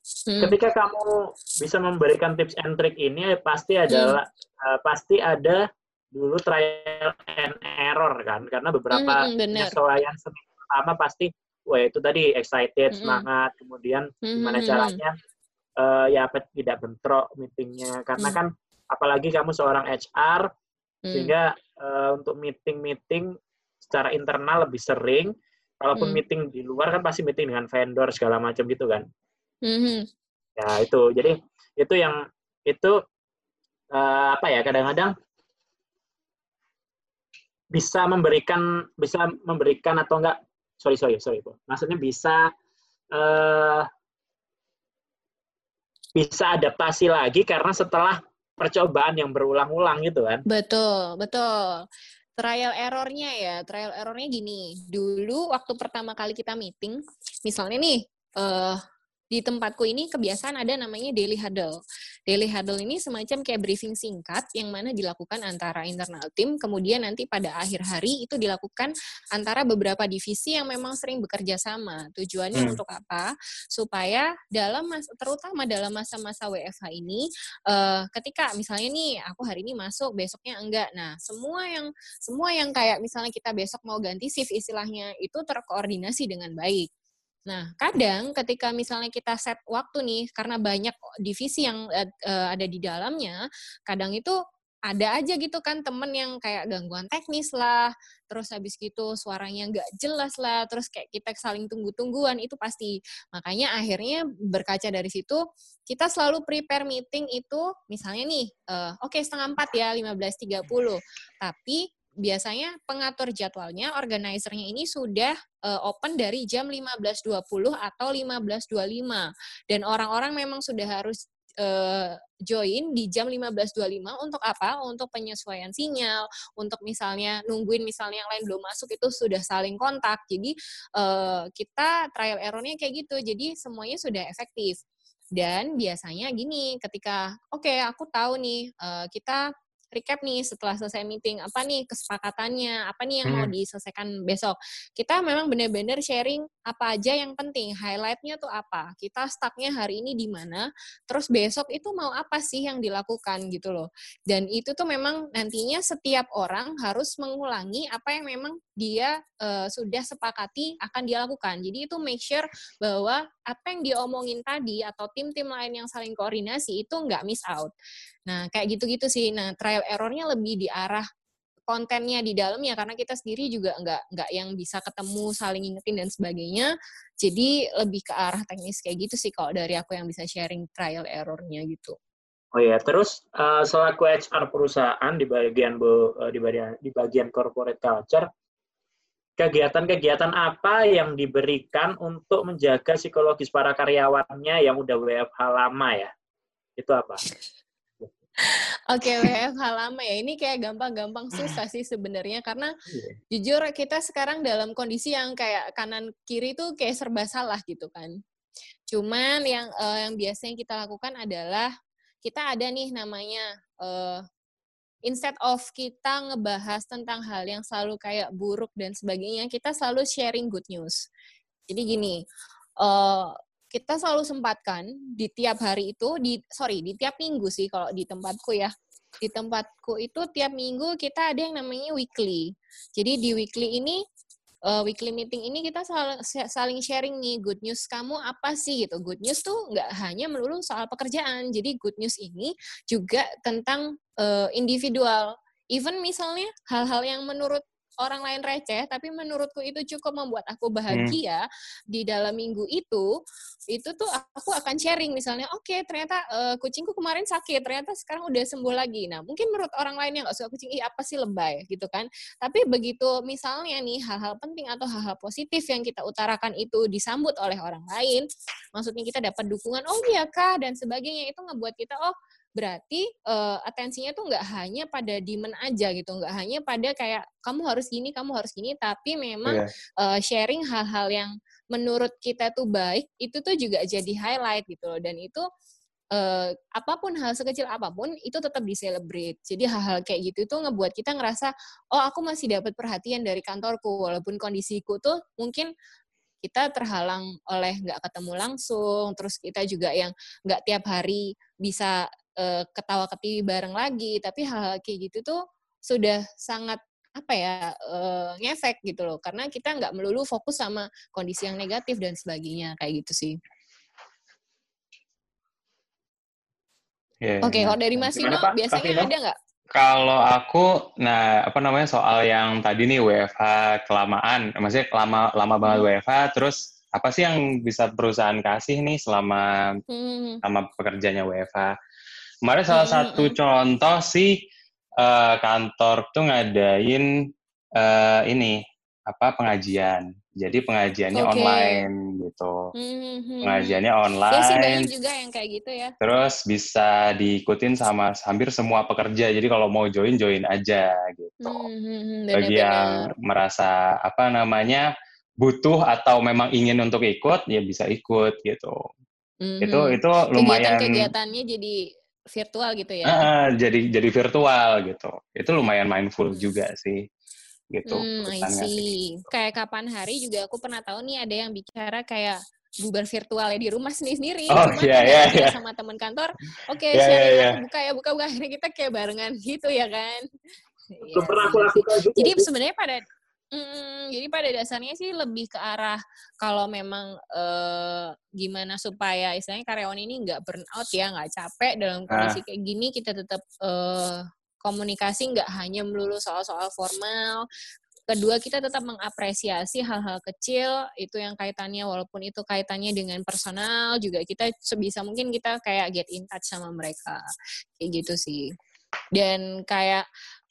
Hmm. Ketika kamu bisa memberikan tips and trick ini pasti adalah hmm. uh, pasti ada dulu trial and error kan karena beberapa mm, penyesuaian pertama pasti wah itu tadi excited mm, semangat kemudian mm, gimana caranya uh, ya tidak bentrok meetingnya karena mm. kan apalagi kamu seorang HR mm. sehingga uh, untuk meeting meeting secara internal lebih sering kalaupun mm. meeting di luar kan pasti meeting dengan vendor segala macam gitu kan mm. ya itu jadi itu yang itu uh, apa ya kadang-kadang bisa memberikan bisa memberikan atau enggak? Sorry sorry sorry bu. Maksudnya bisa uh, bisa adaptasi lagi karena setelah percobaan yang berulang-ulang gitu kan? Betul betul. Trial errornya ya. Trial errornya gini. Dulu waktu pertama kali kita meeting misalnya nih uh, di tempatku ini kebiasaan ada namanya daily huddle. Daily huddle ini semacam kayak briefing singkat yang mana dilakukan antara internal tim, kemudian nanti pada akhir hari itu dilakukan antara beberapa divisi yang memang sering bekerja sama. Tujuannya hmm. untuk apa? Supaya dalam mas terutama dalam masa-masa WFH ini, uh, ketika misalnya nih aku hari ini masuk, besoknya enggak. Nah, semua yang semua yang kayak misalnya kita besok mau ganti shift istilahnya itu terkoordinasi dengan baik. Nah, kadang ketika misalnya kita set waktu nih, karena banyak divisi yang uh, ada di dalamnya, kadang itu ada aja gitu kan temen yang kayak gangguan teknis lah, terus habis gitu suaranya nggak jelas lah, terus kayak kita saling tunggu-tungguan, itu pasti. Makanya akhirnya berkaca dari situ, kita selalu prepare meeting itu, misalnya nih, uh, oke okay, setengah empat ya, 15.30, tapi biasanya pengatur jadwalnya, organizernya ini sudah uh, open dari jam 15.20 atau 15.25. Dan orang-orang memang sudah harus uh, join di jam 15.25 untuk apa? Untuk penyesuaian sinyal, untuk misalnya nungguin misalnya yang lain belum masuk itu sudah saling kontak. Jadi uh, kita trial errornya kayak gitu. Jadi semuanya sudah efektif. Dan biasanya gini, ketika oke okay, aku tahu nih kita recap nih setelah selesai meeting apa nih kesepakatannya apa nih yang hmm. mau diselesaikan besok kita memang benar-benar sharing apa aja yang penting highlightnya tuh apa kita stucknya hari ini di mana terus besok itu mau apa sih yang dilakukan gitu loh dan itu tuh memang nantinya setiap orang harus mengulangi apa yang memang dia uh, sudah sepakati akan dia lakukan. Jadi itu make sure bahwa apa yang diomongin tadi atau tim-tim lain yang saling koordinasi itu nggak miss out. Nah, kayak gitu-gitu sih. Nah, trial errornya lebih di arah kontennya di dalam ya karena kita sendiri juga nggak nggak yang bisa ketemu saling ingetin dan sebagainya. Jadi lebih ke arah teknis kayak gitu sih kalau dari aku yang bisa sharing trial errornya gitu. Oh ya terus uh, selaku HR perusahaan di bagian uh, di bagian di bagian corporate culture kegiatan-kegiatan apa yang diberikan untuk menjaga psikologis para karyawannya yang udah WFH lama ya itu apa Oke, WFH lama ya. Ini kayak gampang-gampang susah sih sebenarnya karena yeah. jujur kita sekarang dalam kondisi yang kayak kanan kiri tuh kayak serba salah gitu kan. Cuman yang uh, yang biasanya kita lakukan adalah kita ada nih namanya uh, instead of kita ngebahas tentang hal yang selalu kayak buruk dan sebagainya, kita selalu sharing good news. Jadi gini, uh, kita selalu sempatkan di tiap hari itu di sorry di tiap minggu sih kalau di tempatku ya. Di tempatku itu tiap minggu kita ada yang namanya weekly. Jadi di weekly ini uh, weekly meeting ini kita saling, saling sharing nih good news kamu apa sih gitu. Good news tuh nggak hanya melulu soal pekerjaan. Jadi good news ini juga tentang uh, individual even misalnya hal-hal yang menurut orang lain receh, tapi menurutku itu cukup membuat aku bahagia hmm. di dalam minggu itu, itu tuh aku akan sharing misalnya, oke okay, ternyata uh, kucingku kemarin sakit, ternyata sekarang udah sembuh lagi. Nah mungkin menurut orang lain yang nggak suka kucing, ih apa sih lebay gitu kan? Tapi begitu misalnya nih hal-hal penting atau hal-hal positif yang kita utarakan itu disambut oleh orang lain, maksudnya kita dapat dukungan, oh iya kak dan sebagainya itu ngebuat kita oh berarti uh, atensinya tuh nggak hanya pada demand aja gitu, nggak hanya pada kayak kamu harus gini, kamu harus gini, tapi memang yeah. Iya. uh, sharing hal-hal yang menurut kita tuh baik itu tuh juga jadi highlight gitu loh dan itu uh, apa pun hal sekecil apa pun itu tetap di celebrate. Jadi hal-hal kayak gitu itu ngebuat kita ngerasa oh aku masih dapat perhatian dari kantorku walaupun kondisiku tuh mungkin kita terhalang oleh nggak ketemu langsung, terus kita juga yang nggak tiap hari bisa uh, ketawa ketiwi bareng lagi tapi hal-hal kayak gitu tuh sudah sangat apa ya uh, ngefek gitu loh karena kita nggak melulu fokus sama kondisi yang negatif dan sebagainya kayak gitu sih. Yeah, Oke, okay, kalau dari Mas Ino biasanya ada nggak? Kalau aku, nah apa namanya soal yang tadi nih WFH kelamaan, maksudnya lama lama banget hmm. WFH, terus apa sih yang bisa perusahaan kasih nih selama hmm. selama pekerjanya WFH? Kemarin salah hmm, satu hmm. contoh sih uh, kantor tuh ngadain uh, ini apa pengajian. Jadi pengajiannya okay. online gitu. Hmm, pengajiannya online. Ya sih banyak juga yang kayak gitu ya. Terus bisa diikutin sama hampir semua pekerja. Jadi kalau mau join join aja gitu. Hmm, Bagi yang merasa apa namanya butuh atau memang ingin untuk ikut ya bisa ikut gitu. Hmm, itu itu lumayan kegiatan-kegiatannya jadi virtual gitu ya? Uh, jadi jadi virtual gitu. Itu lumayan mindful juga sih. Gitu. Hmm, I see. Kayak kapan hari juga aku pernah tahu nih ada yang bicara kayak bubar virtual ya di rumah sendiri-sendiri. Oh, Cuman iya, iya, iya. sama teman kantor, oke okay, yeah, yeah, yeah. buka ya, buka, buka. Akhirnya kita kayak barengan gitu ya kan. Itu pernah aku lakukan juga. Jadi sebenarnya pada Hmm, jadi pada dasarnya sih lebih ke arah kalau memang eh, gimana supaya istilahnya karyawan ini nggak burn out ya, nggak capek dalam kondisi ah. kayak gini kita tetap eh, komunikasi nggak hanya melulu soal-soal formal. Kedua kita tetap mengapresiasi hal-hal kecil itu yang kaitannya walaupun itu kaitannya dengan personal juga kita sebisa mungkin kita kayak get in touch sama mereka kayak gitu sih. Dan kayak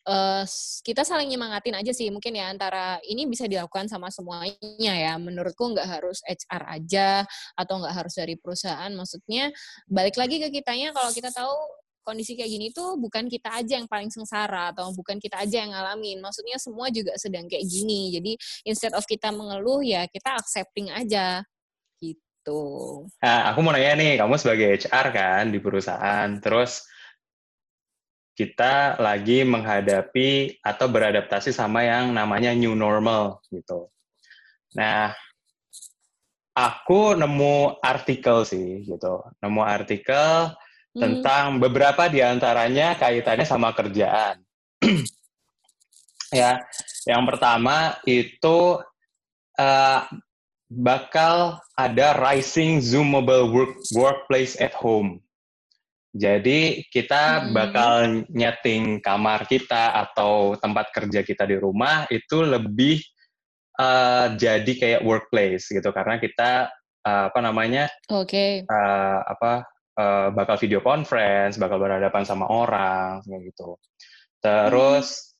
uh, kita saling nyemangatin aja sih mungkin ya antara ini bisa dilakukan sama semuanya ya. Menurutku nggak harus HR aja atau nggak harus dari perusahaan. Maksudnya balik lagi ke kitanya kalau kita tahu kondisi kayak gini tuh bukan kita aja yang paling sengsara atau bukan kita aja yang ngalamin. Maksudnya semua juga sedang kayak gini. Jadi instead of kita mengeluh ya kita accepting aja. Gitu. Nah aku mau nanya nih kamu sebagai HR kan di perusahaan terus kita lagi menghadapi atau beradaptasi sama yang namanya new normal gitu. Nah, aku nemu artikel sih gitu, nemu artikel hmm. tentang beberapa di antaranya kaitannya sama kerjaan. [CLEARS THROAT] ya, yang pertama itu uh, bakal ada rising zoomable work workplace at home jadi kita hmm. bakal nyeting kamar kita atau tempat kerja kita di rumah itu lebih uh, jadi kayak workplace gitu karena kita uh, apa namanya? Oke. Okay. Uh, apa uh, bakal video conference, bakal berhadapan sama orang kayak gitu. Terus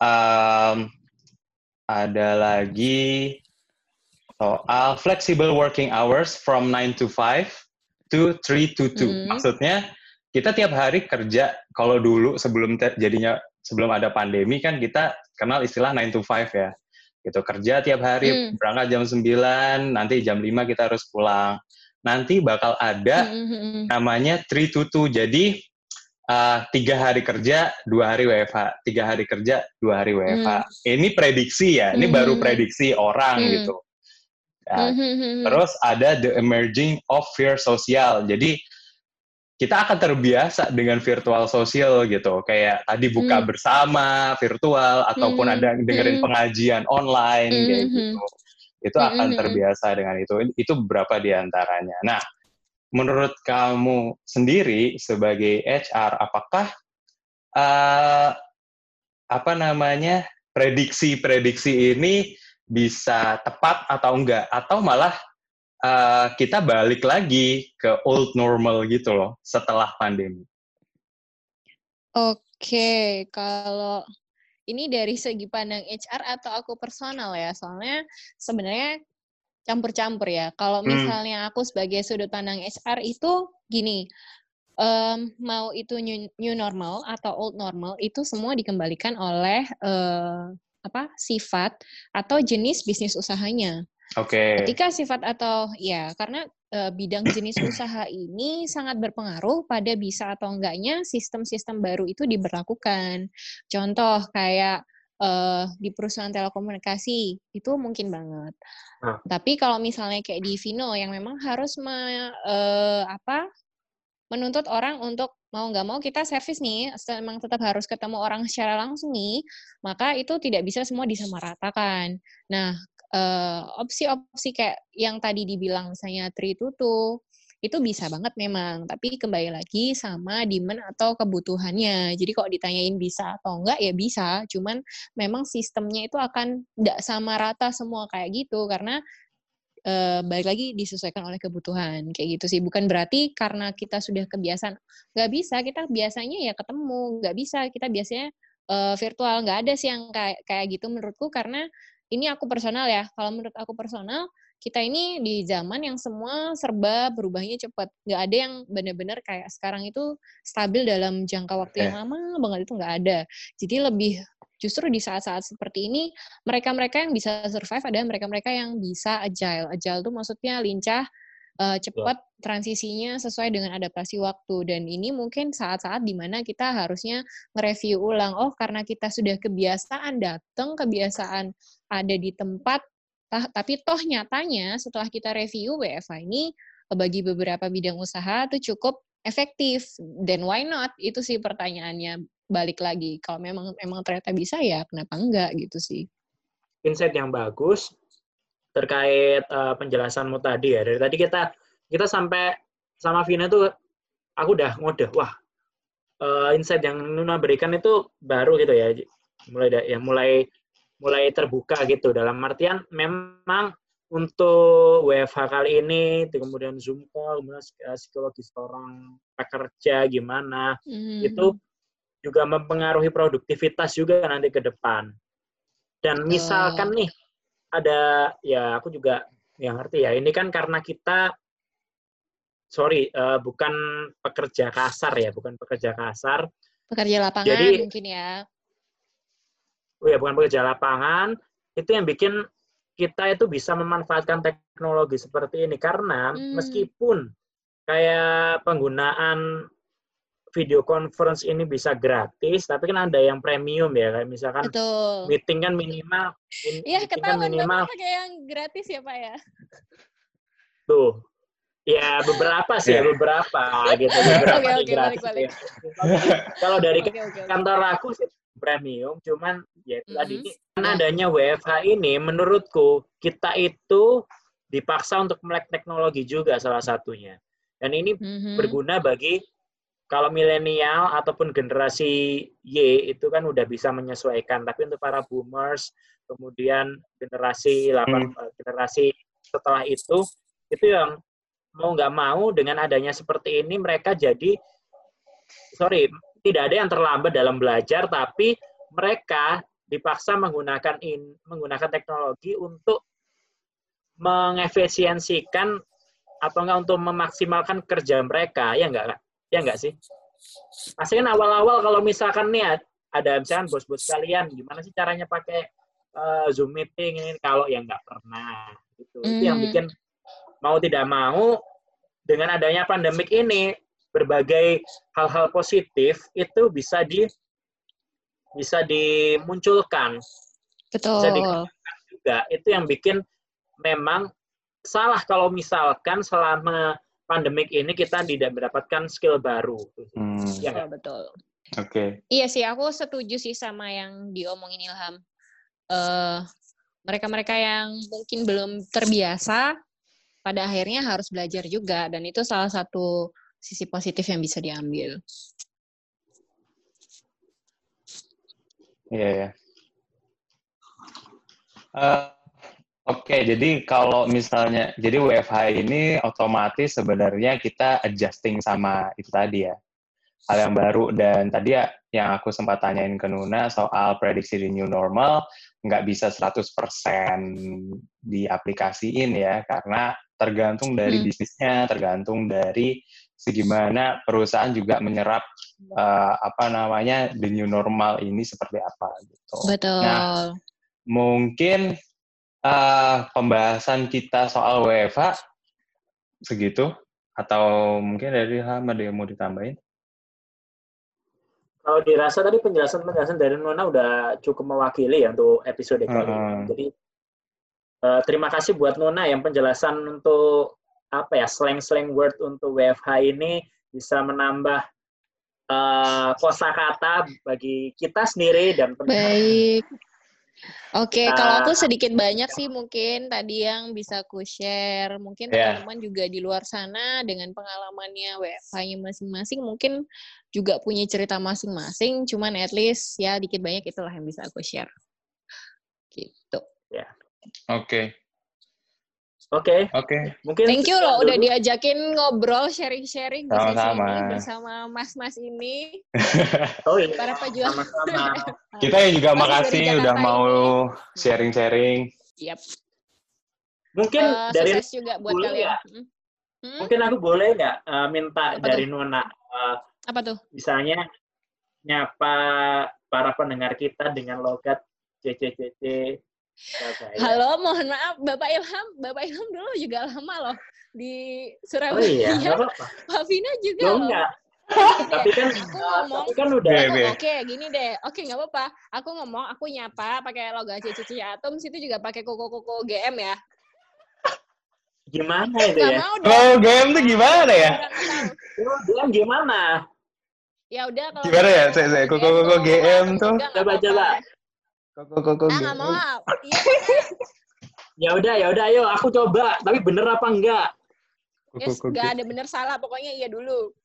hmm. um, ada lagi soal flexible working hours from 9 to 5 to 3 to 2. Hmm. Maksudnya kita tiap hari kerja kalau dulu sebelum jadinya sebelum ada pandemi kan kita kenal istilah 9 to 5 ya. Gitu kerja tiap hari hmm. berangkat jam 9, nanti jam 5 kita harus pulang. Nanti bakal ada hmm. hmm, hmm. namanya 3 to 2. Jadi uh, tiga hari kerja, dua hari WFH, tiga hari kerja, dua hari WFH. Hmm. Ini prediksi ya, ini hmm. baru prediksi orang hmm. gitu. Ya. Hmm. Terus ada the emerging of fear sosial. Jadi kita akan terbiasa dengan virtual sosial gitu kayak tadi buka hmm. bersama virtual ataupun hmm. ada dengerin hmm. pengajian online hmm. kayak gitu itu hmm. akan terbiasa dengan itu itu beberapa di antaranya nah menurut kamu sendiri sebagai HR apakah uh, apa namanya prediksi-prediksi ini bisa tepat atau enggak atau malah uh, kita balik lagi ke old normal gitu loh setelah pandemi. Oke, kalau ini dari segi pandang HR atau aku personal ya, soalnya sebenarnya campur-campur ya. Kalau hmm. misalnya aku sebagai sudut pandang HR itu gini, um, mau itu new, new normal atau old normal itu semua dikembalikan oleh uh, apa sifat atau jenis bisnis usahanya. Oke. Okay. Ketika sifat atau ya karena e, bidang jenis [CLEARS THROAT] usaha ini sangat berpengaruh pada bisa atau enggaknya sistem-sistem baru itu diberlakukan. Contoh kayak e, di perusahaan telekomunikasi itu mungkin banget. Hmm. Tapi kalau misalnya kayak di Vino yang memang harus me, e, apa menuntut orang untuk mau nggak mau kita servis nih, memang tetap harus ketemu orang secara langsung nih, maka itu tidak bisa semua disamaratakan. Nah, Eh, opsi-opsi kayak yang tadi dibilang misalnya tri tutu itu bisa banget memang. Tapi kembali lagi sama demand atau kebutuhannya. Jadi kok ditanyain bisa atau enggak ya bisa. Cuman memang sistemnya itu akan tidak sama rata semua kayak gitu. Karena uh, balik lagi disesuaikan oleh kebutuhan. Kayak gitu sih. Bukan berarti karena kita sudah kebiasaan nggak bisa kita biasanya ya ketemu. Nggak bisa kita biasanya uh, virtual. Nggak ada sih yang kayak kayak gitu menurutku. Karena ini aku personal ya. Kalau menurut aku personal, kita ini di zaman yang semua serba berubahnya cepat. Nggak ada yang benar-benar kayak sekarang itu stabil dalam jangka waktu yang lama banget itu nggak ada. Jadi lebih justru di saat-saat seperti ini mereka-mereka yang bisa survive adalah mereka-mereka yang bisa agile. Agile itu maksudnya lincah, uh, cepat transisinya sesuai dengan adaptasi waktu. Dan ini mungkin saat-saat di mana kita harusnya mereview ulang oh karena kita sudah kebiasaan datang kebiasaan ada di tempat tapi toh nyatanya setelah kita review WFA ini bagi beberapa bidang usaha itu cukup efektif. Dan why not? Itu sih pertanyaannya. Balik lagi kalau memang memang ternyata bisa ya kenapa enggak gitu sih. Insight yang bagus terkait uh, penjelasanmu tadi ya. Dari tadi kita kita sampai sama Vina tuh aku udah ngode, wah uh, insight yang Nuna berikan itu baru gitu ya. Mulai ya mulai mulai terbuka gitu dalam artian memang untuk WFH kali ini, kemudian Zoom call, kemudian psikologis orang pekerja gimana, mm. itu juga mempengaruhi produktivitas juga nanti ke depan. Dan misalkan nih ada ya aku juga yang ngerti ya. Ini kan karena kita sorry uh, bukan pekerja kasar ya bukan pekerja kasar. Pekerja lapangan jadi, mungkin ya. Oh ya bukan pekerja lapangan. Itu yang bikin kita itu bisa memanfaatkan teknologi seperti ini. Karena hmm. meskipun kayak penggunaan video conference ini bisa gratis, tapi kan ada yang premium ya, kayak misalkan Betul. meeting kan minimal, Iya, kan minimal pakai yang gratis ya Pak ya. Tuh, ya beberapa sih, yeah. beberapa gitu, beberapa okay, okay, gratis. Balik, balik. Ya. Kalau dari okay, okay, kantor aku sih premium, cuman ya itu mm -hmm. tadi kan adanya WFH ini, menurutku kita itu dipaksa untuk melek teknologi juga salah satunya. Dan ini mm -hmm. berguna bagi kalau milenial ataupun generasi Y itu kan udah bisa menyesuaikan, tapi untuk para boomers, kemudian generasi 8 hmm. Eh, generasi setelah itu itu yang mau nggak mau dengan adanya seperti ini mereka jadi sorry tidak ada yang terlambat dalam belajar, tapi mereka dipaksa menggunakan in, menggunakan teknologi untuk mengefisiensikan atau enggak untuk memaksimalkan kerja mereka ya enggak Ya enggak sih? Pasti kan awal-awal kalau misalkan nih ada misalkan bos-bos kalian, gimana sih caranya pakai uh, Zoom meeting ini kalau yang nggak pernah. Gitu. Mm. Itu yang hmm. bikin mau tidak mau dengan adanya pandemik ini berbagai hal-hal positif itu bisa di bisa dimunculkan. Betul. Bisa juga. Itu yang bikin memang salah kalau misalkan selama pandemik ini kita tidak mendapatkan skill baru. Hmm. Ya, betul. Oke. Okay. Iya sih, aku setuju sih sama yang diomongin Ilham. Uh, mereka-mereka yang mungkin belum terbiasa, pada akhirnya harus belajar juga, dan itu salah satu sisi positif yang bisa diambil. Iya yeah, ya. Yeah. Uh, Oke, jadi kalau misalnya, jadi WFH ini otomatis sebenarnya kita adjusting sama itu tadi ya, hal yang baru. Dan tadi ya yang aku sempat tanyain ke Nuna soal prediksi di new normal, nggak bisa 100% diaplikasiin ya, karena tergantung dari hmm. bisnisnya, tergantung dari segimana perusahaan juga menyerap uh, apa namanya the new normal ini seperti apa gitu. Betul. Nah, mungkin uh, pembahasan kita soal WFH segitu atau mungkin dari Ham ada yang mau ditambahin? Kalau dirasa tadi penjelasan-penjelasan dari Nona udah cukup mewakili ya untuk episode kali ini. Jadi uh, terima kasih buat Nona yang penjelasan untuk apa ya slang-slang word untuk WFH ini bisa menambah uh, kosakata bagi kita sendiri dan Baik. Oke, nah, kalau aku sedikit banyak sih mungkin tadi yang bisa aku share. Mungkin yeah. teman-teman juga di luar sana dengan pengalamannya WFH-nya masing-masing mungkin juga punya cerita masing-masing. Cuman at least ya dikit banyak itulah yang bisa aku share. Gitu. Ya. Yeah. Oke. Okay. Oke. Okay. Oke. Okay. Mungkin Thank you loh udah diajakin ngobrol sharing-sharing di sesi ini bersama mas-mas ini. [LAUGHS] oh iya. Para pejuang. Sama-sama. [LAUGHS] Kita yang juga makasih udah mau sharing-sharing. Yep. Mungkin uh, dari juga buat kalian. Ya? Hmm? Mungkin aku boleh nggak uh, minta Apa dari tuh? Nona uh, Apa tuh? Misalnya nyapa para pendengar kita dengan logat CCCC Halo, mohon maaf Bapak Ilham. Bapak Ilham dulu juga lama loh di Surabaya. Oh iya. [LAUGHS] Pak Vina juga loh. Enggak. tapi kan aku ngomong, tapi kan udah. Oke, okay, gini deh. Oke, okay, nggak apa-apa. Aku ngomong, aku nyapa pakai logo Cici Atom, situ juga pakai koko-koko GM ya. Gimana itu ya? Mau oh, GM tuh gimana ya? GM gimana? Ya udah kalau Gimana ya? Saya saya koko-koko GM tuh. Coba coba. Kok kok kok ah, nggak mau. Iya. [LAUGHS] ya udah, ya udah, ayo aku coba. Tapi bener apa enggak? Yes, nggak ada bener salah. Pokoknya iya dulu.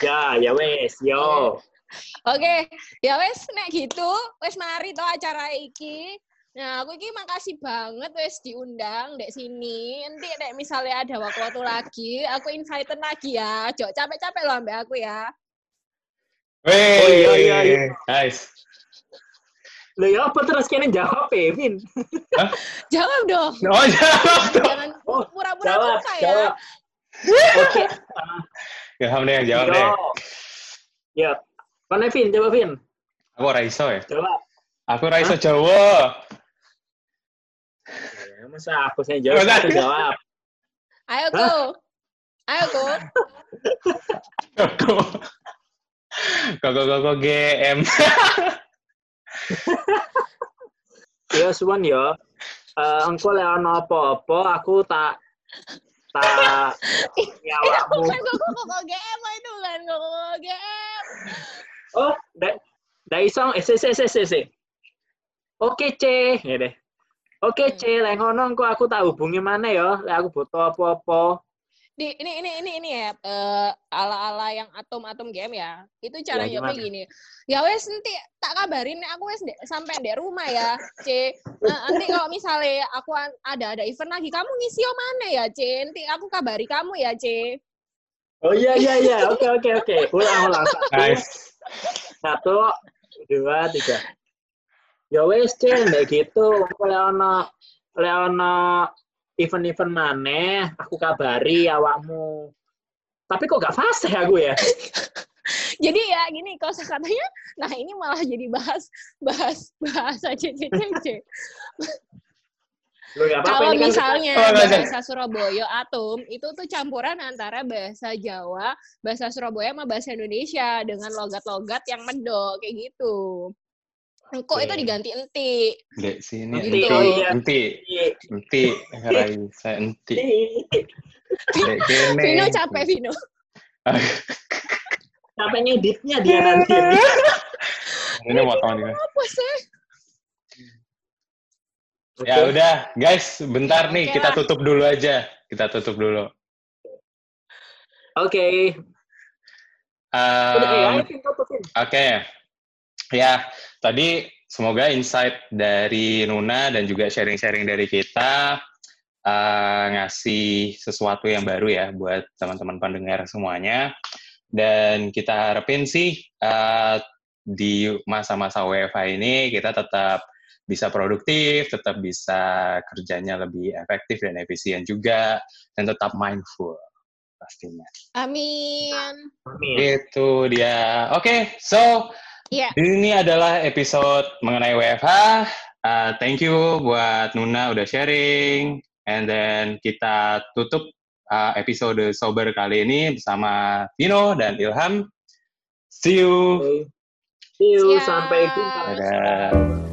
ya, ya wes, yo. Oke, okay. ya wes, nek gitu, wes mari to acara iki. Nah, aku iki makasih banget wes diundang dek sini. Nanti dek misalnya ada waktu-waktu lagi, aku invite lagi ya. Jok capek-capek loh ambek aku ya. Weh, Oh, iya, iya, iya. Guys. Loh ya apa terus kene jawab ya, Vin? [LAUGHS] Jawab dong. Oh, jawab dong. Jangan Oh, pura-pura Jawab, lupa ya. jawab. Oke. Ilham deh, jawab deh. Ya. Mana Vin? Coba Vin. Aku Raiso ya? Coba. Aku Raiso Jawa. Ya, masa aku saya jawab, Masa- aku jawab. Ayo go. Ayo go. Koko. Koko koko GM. Ya suwun ya. Eh engko lek ana apa-apa aku tak tak nyawakmu. Bukan kok kok kok GM itu kan kok GM. Oh, ndak ndak iso eh se se se se. se. Oke, C. Ya deh. Oke, C, lek ngono engko aku tak hubungi mana ya, lek aku butuh apa-apa. Di ini ini ini ini ya eh, ala-ala yang atom-atom game ya. Itu cara Ya, jawabnya gini. Ya wes nanti tak kabarin aku wes sampai di rumah ya, C. Nah, nanti kalau misalnya aku ada ada event lagi, kamu ngisi yo mana ya, C? Nanti aku kabari kamu ya, C. Oh iya iya iya. Oke oke oke. Ulang ulang. Nice. Satu, dua, tiga. Ya wes, C, ndek gitu. Engko lek ana lek ana event-event maneh, aku kabari awakmu. Tapi kok gak fase aku ya? [LAUGHS] Jadi ya gini kalau katanya, nah ini malah jadi bahas bahas bahasa C. Loh, apa-apa, Kalau kan misalnya Oh, bahasa Surabaya atom itu tuh campuran antara bahasa Jawa, bahasa Surabaya sama bahasa Indonesia dengan logat-logat yang medok kayak gitu. Kok itu diganti enti. Dek sini Enti, enti, oh iya. enti, kita- enti, Raisa enti. Dek kene. Vino capek Vino. [LAUGHS] Sampai ngeditnya dia nanti. [LAUGHS] Ini potong dia. Apa sih? Ya udah, guys, bentar nih kita tutup dulu aja. Kita tutup dulu. Oke. Udah, ya, Um. Oke, ya tadi semoga insight dari Nuna dan juga sharing-sharing dari kita uh, ngasih sesuatu yang baru ya buat teman-teman pendengar semuanya. Dan kita harapin sih uh, di masa-masa WFH ini kita tetap bisa produktif, tetap bisa kerjanya lebih efektif dan efisien juga, dan tetap mindful pastinya. Amin. Amin. Itu dia. Oke, so Iya. ini adalah episode mengenai WFH. Uh, thank you buat Nuna udah sharing. And then kita tutup uh, episode sober kali ini bersama Vino dan Ilham. See you. Oke. See you, Siap. sampai jumpa. Dadah.